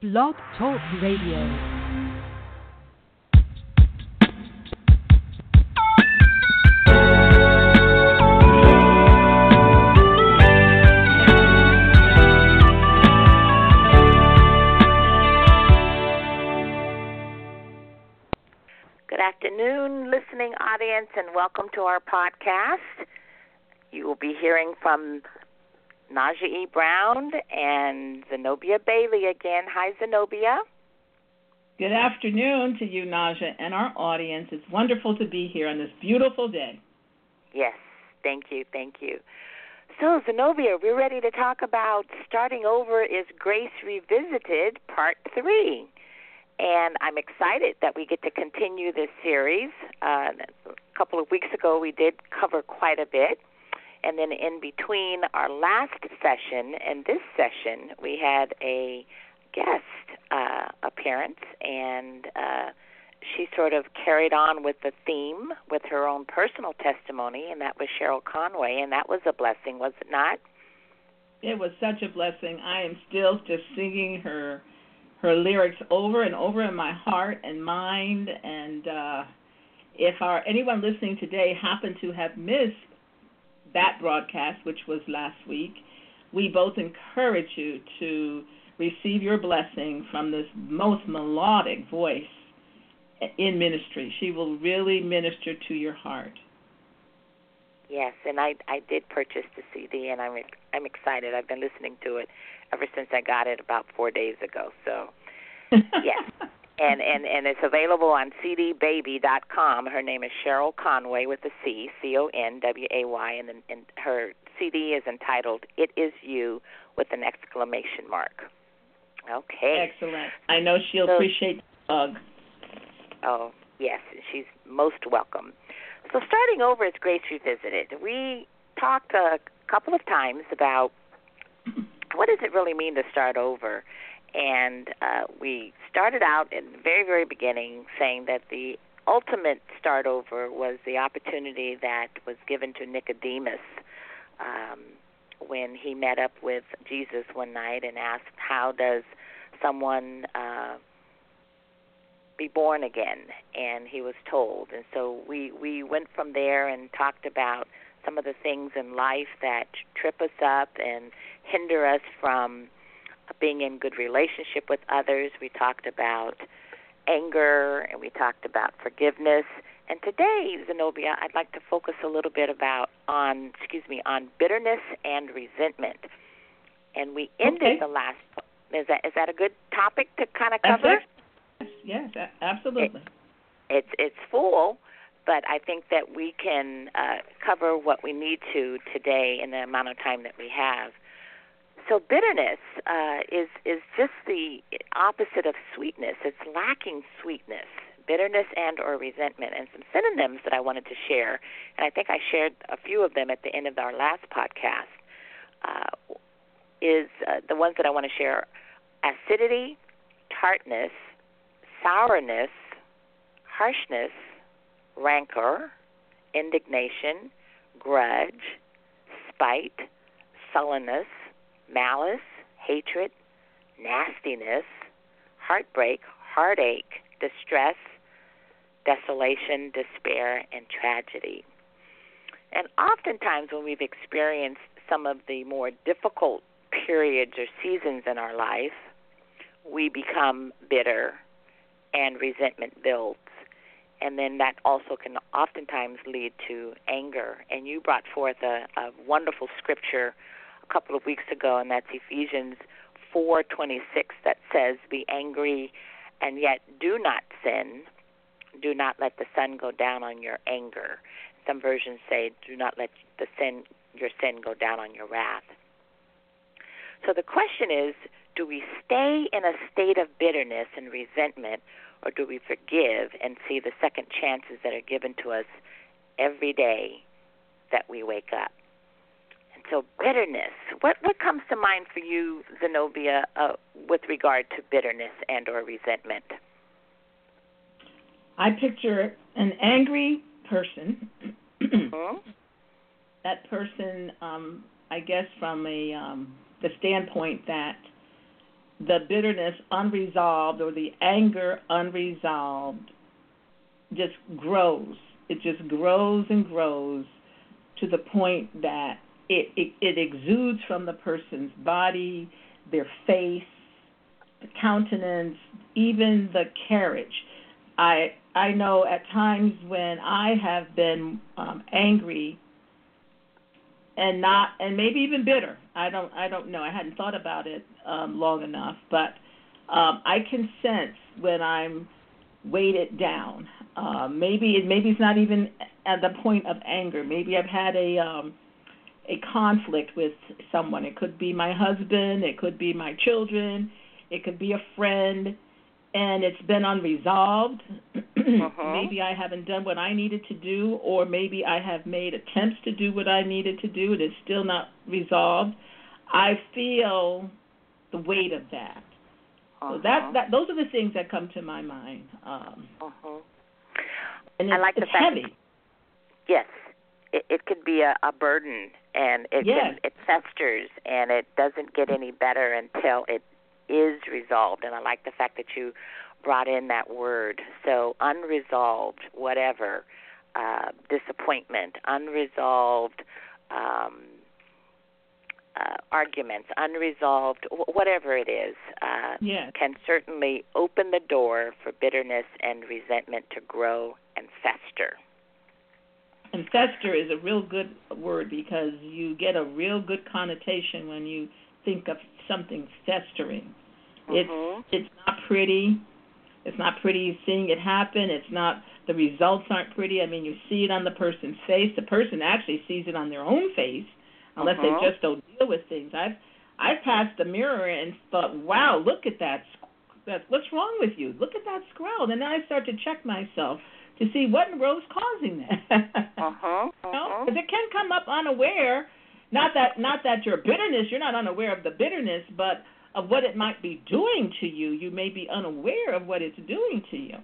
Blog Talk Radio. Good afternoon, listening audience, and welcome to our podcast. You will be hearing from Naja E. Brown and Zenobia Bailey again. Hi, Zenobia. Good afternoon to you, Naja, and our audience. It's wonderful to be here on this beautiful day. Yes, thank you, thank you. So, Zenobia, we're ready to talk about Starting Over is Grace Revisited, Part 3. And I'm excited that we get to continue this series. Uh, a couple of weeks ago, we did cover quite a bit. And then in between our last session and this session, we had a guest uh, appearance, and uh, she sort of carried on with the theme with her own personal testimony, and that was Cheryl Conway, and that was a blessing, was it not? It was such a blessing. I am still just singing her her lyrics over and over in my heart and mind. And uh, if our anyone listening today happened to have missed that broadcast, which was last week, we both encourage you to receive your blessing from this most melodic voice in ministry. She will really minister to your heart. Yes, and I I did purchase the CD, and I'm I'm excited. I've been listening to it ever since I got it about four days ago. So, yes, and and and it's available on CDBaby.com. Her name is Cheryl Conway with a C, C O N W A Y, and and her CD is entitled "It Is You" with an exclamation mark. Okay. Excellent. I know she'll So- appreciate the. Oh, yes, she's most welcome. So, starting over is Grace Revisited. We talked a couple of times about what does it really mean to start over, and uh, we started out in the very, very beginning saying that the ultimate start over was the opportunity that was given to Nicodemus um, when he met up with Jesus one night and asked, "How does someone?" Uh, be born again and he was told and so we we went from there and talked about some of the things in life that trip us up and hinder us from being in good relationship with others we talked about anger and we talked about forgiveness and today Zenobia I'd like to focus a little bit about on excuse me on bitterness and resentment and we ended Okay. the last is that is that a good topic to kind of cover it. Yes, a- absolutely. it's it's full, but I think that we can uh, cover what we need to today in the amount of time that we have. So bitterness uh, is is just the opposite of sweetness. It's lacking sweetness, bitterness and or resentment, and some synonyms that I wanted to share. And I think I shared a few of them at the end of our last podcast. Uh, is uh, the ones that I want to share: acidity, tartness, sourness, harshness, rancor, indignation, grudge, spite, sullenness, malice, hatred, nastiness, heartbreak, heartache, distress, desolation, despair, and tragedy. And oftentimes, when we've experienced some of the more difficult periods or seasons in our life, we become bitter and resentment builds. And then that also can oftentimes lead to anger. And you brought forth a, a wonderful scripture couple of weeks ago, and that's Ephesians 4:26 that says, "Be angry, and yet do not sin. Do not let the sun go down on your anger." Some versions say, "Do not let the sin your sin go down on your wrath." So the question is, do we stay in a state of bitterness and resentment, or do we forgive and see the second chances that are given to us every day that we wake up? So, bitterness. What what comes to mind for you, Zenobia, uh, with regard to bitterness and or resentment? I picture an angry person. Hmm? that person, um, I guess, from a um, the standpoint that the bitterness unresolved or the anger unresolved just grows. It just grows and grows to the point that it, it, it exudes from the person's body, their face, the countenance, even the carriage. I I know at times when I have been um, angry and not and maybe even bitter. I don't I don't know. I hadn't thought about it um, long enough, but um, I can sense when I'm weighted down. Uh, maybe it maybe it's not even at the point of anger. Maybe I've had a um, a conflict with someone. It could be my husband. It could be my children. It could be a friend, and it's been unresolved. uh-huh. maybe I haven't done what I needed to do, or maybe I have made attempts to do what I needed to do, and it's still not resolved. I feel the weight of that. Uh-huh. So that that those are the things that come to my mind. Um, uh-huh. and it's, I like the fact heavy. Yes, it, it could be a, a burden, and it Yes. can, it festers, and it doesn't get any better until it is resolved. And I like the fact that you brought in that word. So unresolved, whatever, uh, disappointment, unresolved. Um, uh, arguments, unresolved, wh- whatever it is, uh, Yes. can certainly open the door for bitterness and resentment to grow and fester. And fester is a real good word because you get a real good connotation when you think of something festering. It's Mhm. it's not pretty. It's not pretty seeing it happen. It's not the results aren't pretty. I mean, you see it on the person's face. The person actually sees it on their own face, unless they just don't deal with things. I've I've passed the mirror and thought, wow, look at that. That what's wrong with you? Look at that scroll. And then I start to check myself to see what in the world's causing that. Uh-huh. You know, uh-huh. 'cause it can come up unaware. Not that not that your bitterness, you're not unaware of the bitterness, but of what it might be doing to you. You may be unaware of what it's doing to you.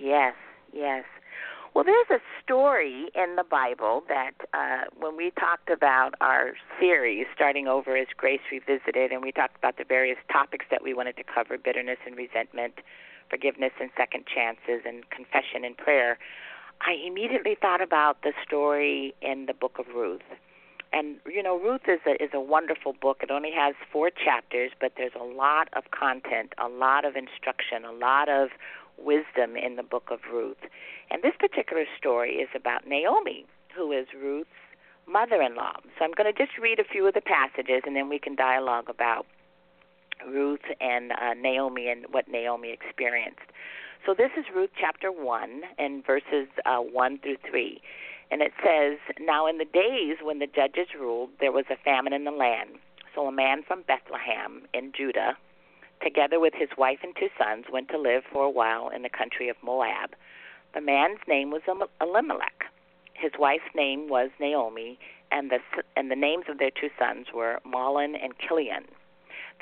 Yes, yes. Well, there's a story in the Bible that uh, when we talked about our series, starting over as Grace Revisited, and we talked about the various topics that we wanted to cover bitterness and resentment, forgiveness and second chances, and confession and prayer, I immediately thought about the story in the book of Ruth. And you know, Ruth is a is a wonderful book. It only has four chapters, but there's a lot of content, a lot of instruction, a lot of wisdom in the book of Ruth. And this particular story is about Naomi, who is Ruth's mother-in-law. So I'm going to just read a few of the passages, and then we can dialogue about Ruth and uh, Naomi and what Naomi experienced. So this is Ruth chapter 1 and verses uh, 1 through 3. And it says, Now in the days when the judges ruled, there was a famine in the land. So a man from Bethlehem in Judah, together with his wife and two sons, went to live for a while in the country of Moab. The man's name was Elimelech. His wife's name was Naomi, and the and the names of their two sons were Mahlon and Kilion.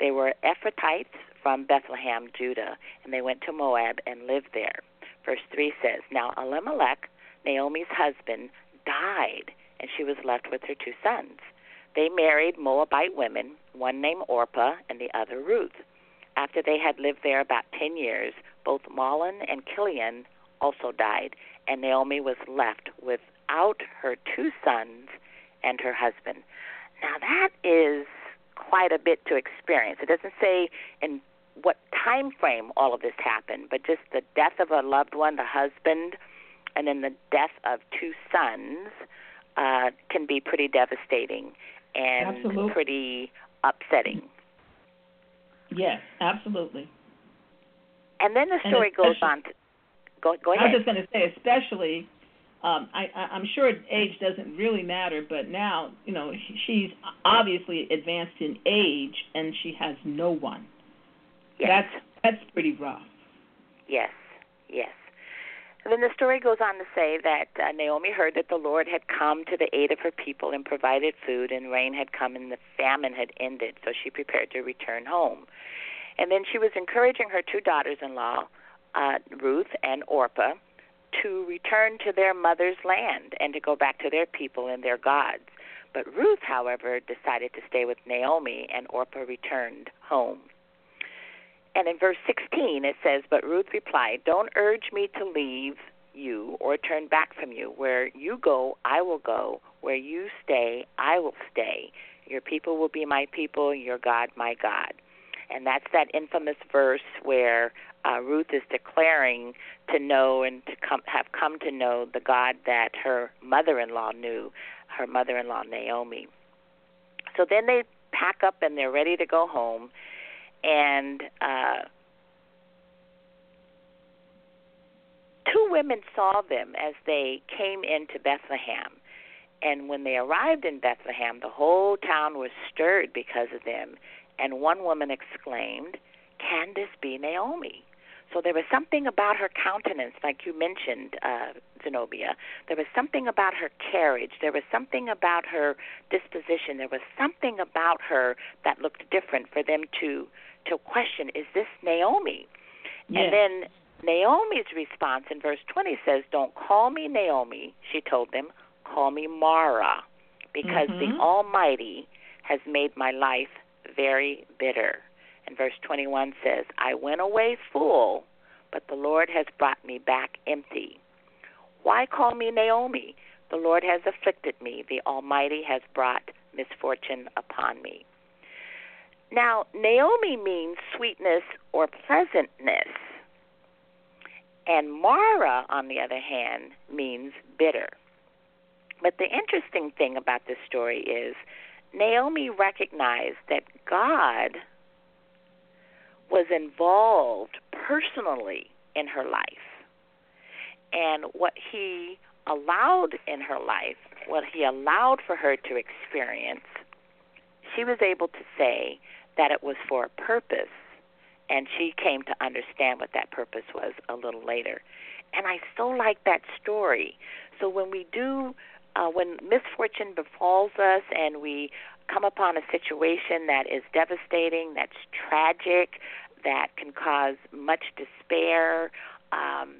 They were Ephrathites from Bethlehem, Judah, and they went to Moab and lived there. Verse 3 says, Now Elimelech, Naomi's husband, died, and she was left with her two sons. They married Moabite women, one named Orpah and the other Ruth. After they had lived there about ten years, both Mahlon and Kilion also died, and Naomi was left without her two sons and her husband. Now that is quite a bit to experience. It doesn't say in what time frame all of this happened, but just the death of a loved one, the husband, and then the death of two sons uh, can be pretty devastating and Absolutely. pretty upsetting. Yes, absolutely. And then the story goes on to go go I was just going to say, especially, um, I, I, I'm sure age doesn't really matter, but now, you know, she's obviously advanced in age, and she has no one. yes. That's that's pretty rough. Yes, yes. And then the story goes on to say that uh, Naomi heard that the Lord had come to the aid of her people and provided food, and rain had come, and the famine had ended. So she prepared to return home. And then she was encouraging her two daughters in law, uh, Ruth and Orpah, to return to their mother's land and to go back to their people and their gods. But Ruth, however, decided to stay with Naomi, and Orpah returned home. and in verse 16 it says, But Ruth replied, Don't urge me to leave you or turn back from you. Where you go, I will go. Where you stay, I will stay. Your people will be my people, your God, my God. And that's that infamous verse where uh, Ruth is declaring to know and to come, have come to know the God that her mother-in-law knew, her mother-in-law Naomi. So then they pack up and they're ready to go home, and uh, two women saw them as they came into Bethlehem. And when they arrived in Bethlehem, the whole town was stirred because of them. And one woman exclaimed, Can this be Naomi? So there was something about her countenance, like you mentioned, uh, Zenobia. There was something about her carriage. There was something about her disposition. There was something about her that looked different for them to to question: Is this Naomi? Yes. And then Naomi's response in verse 20 says, Don't call me Naomi, she told them, call me Mara, because Mhm. the Almighty has made my life very bitter. And verse 21 says, I went away full, but the Lord has brought me back empty. Why call me Naomi? The Lord has afflicted me. The Almighty has brought misfortune upon me. Now, Naomi means sweetness or pleasantness. And Mara, on the other hand, means bitter. But the interesting thing about this story is Naomi recognized that God was involved personally in her life. And what he allowed in her life, what he allowed for her to experience, she was able to say that it was for a purpose and she came to understand what that purpose was a little later. And I so like that story. So when we do, uh, when misfortune befalls us and we come upon a situation that is devastating, that's tragic, that can cause much despair, um,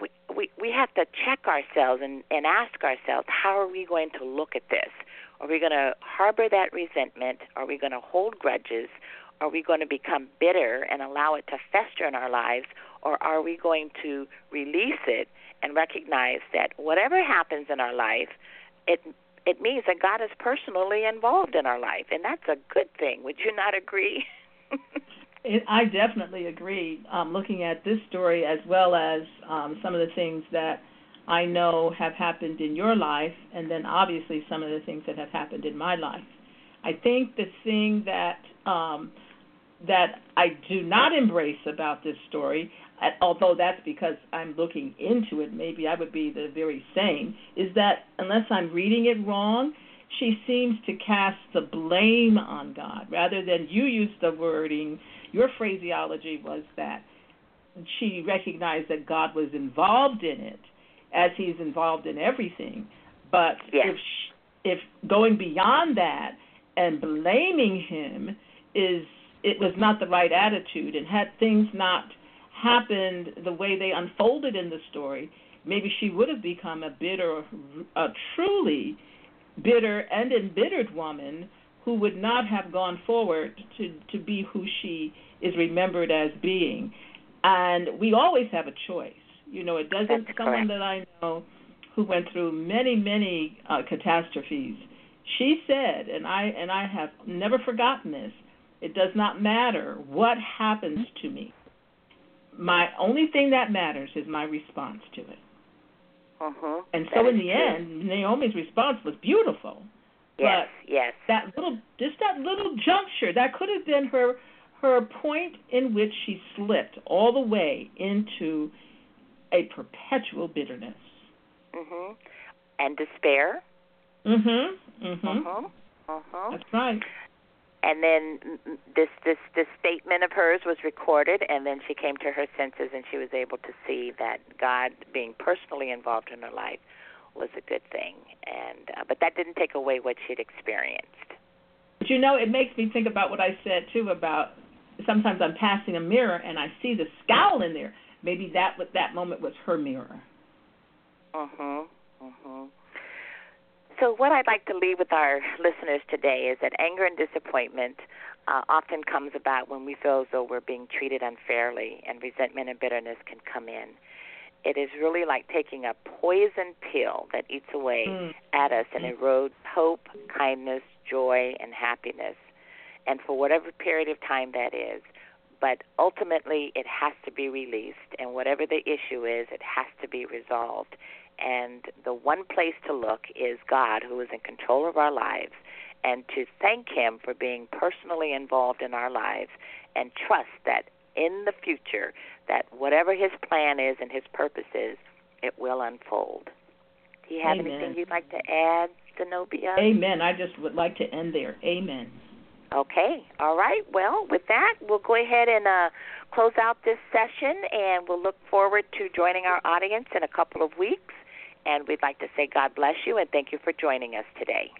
we, we we have to check ourselves and, and ask ourselves, how are we going to look at this? Are we going to harbor that resentment? Are we going to hold grudges? Are we going to become bitter and allow it to fester in our lives? Or are we going to release it and recognize that whatever happens in our life, it it means that God is personally involved in our life, and that's a good thing. Would you not agree? It, I definitely agree. Um, looking at this story as well as um, some of the things that I know have happened in your life, and then obviously some of the things that have happened in my life. I think the thing that um, that I do not embrace about this story, although that's because I'm looking into it, maybe I would be the very same, is that unless I'm reading it wrong, she seems to cast the blame on God rather than you use the wording. Your phraseology was that she recognized that God was involved in it, as He's involved in everything. But Yes. if sh if going beyond that and blaming Him is it was not the right attitude, and had things not happened the way they unfolded in the story, maybe she would have become a bitter, a truly bitter and embittered woman who would not have gone forward to to be who she is remembered as being. And we always have a choice. You know, it doesn't That's someone correct. that I know who went through many, many uh, catastrophes. She said, and I and I have never forgotten this. It does not matter what happens to me. My only thing that matters is my response to it. Mhm. And That so in the true. end, Naomi's response was beautiful. yes, yes, That little just that little juncture, that could have been her her point in which she slipped all the way into a perpetual bitterness. mhm. And despair. Mhm. Mhm. Mhm. Mhm. That's right. And then this this this statement of hers was recorded and then she came to her senses and she was able to see that God being personally involved in her life was a good thing and uh, but that didn't take away what she'd experienced But you know, it makes me think about what I said too about sometimes I'm passing a mirror and I see the scowl in there. Maybe that what that moment was her mirror. mhm mhm So, what I'd like to leave with our listeners today is that anger and disappointment uh, often comes about when we feel as though we're being treated unfairly, and resentment and bitterness can come in. It is really like taking a poison pill that eats away mm. at us and erodes hope, kindness, joy, and happiness. And for whatever period of time that is, but ultimately it has to be released, and whatever the issue is, it has to be resolved. And the one place to look is God, who is in control of our lives, and to thank Him for being personally involved in our lives, and trust that in the future, that whatever His plan is and His purpose is, it will unfold. Do you have Amen. anything you'd like to add, Zenobia? Amen. I just would like to end there. Amen. Okay. All right. Well, with that, we'll go ahead and uh, close out this session, and we'll look forward to joining our audience in a couple of weeks. And we'd like to say God bless you and thank you for joining us today.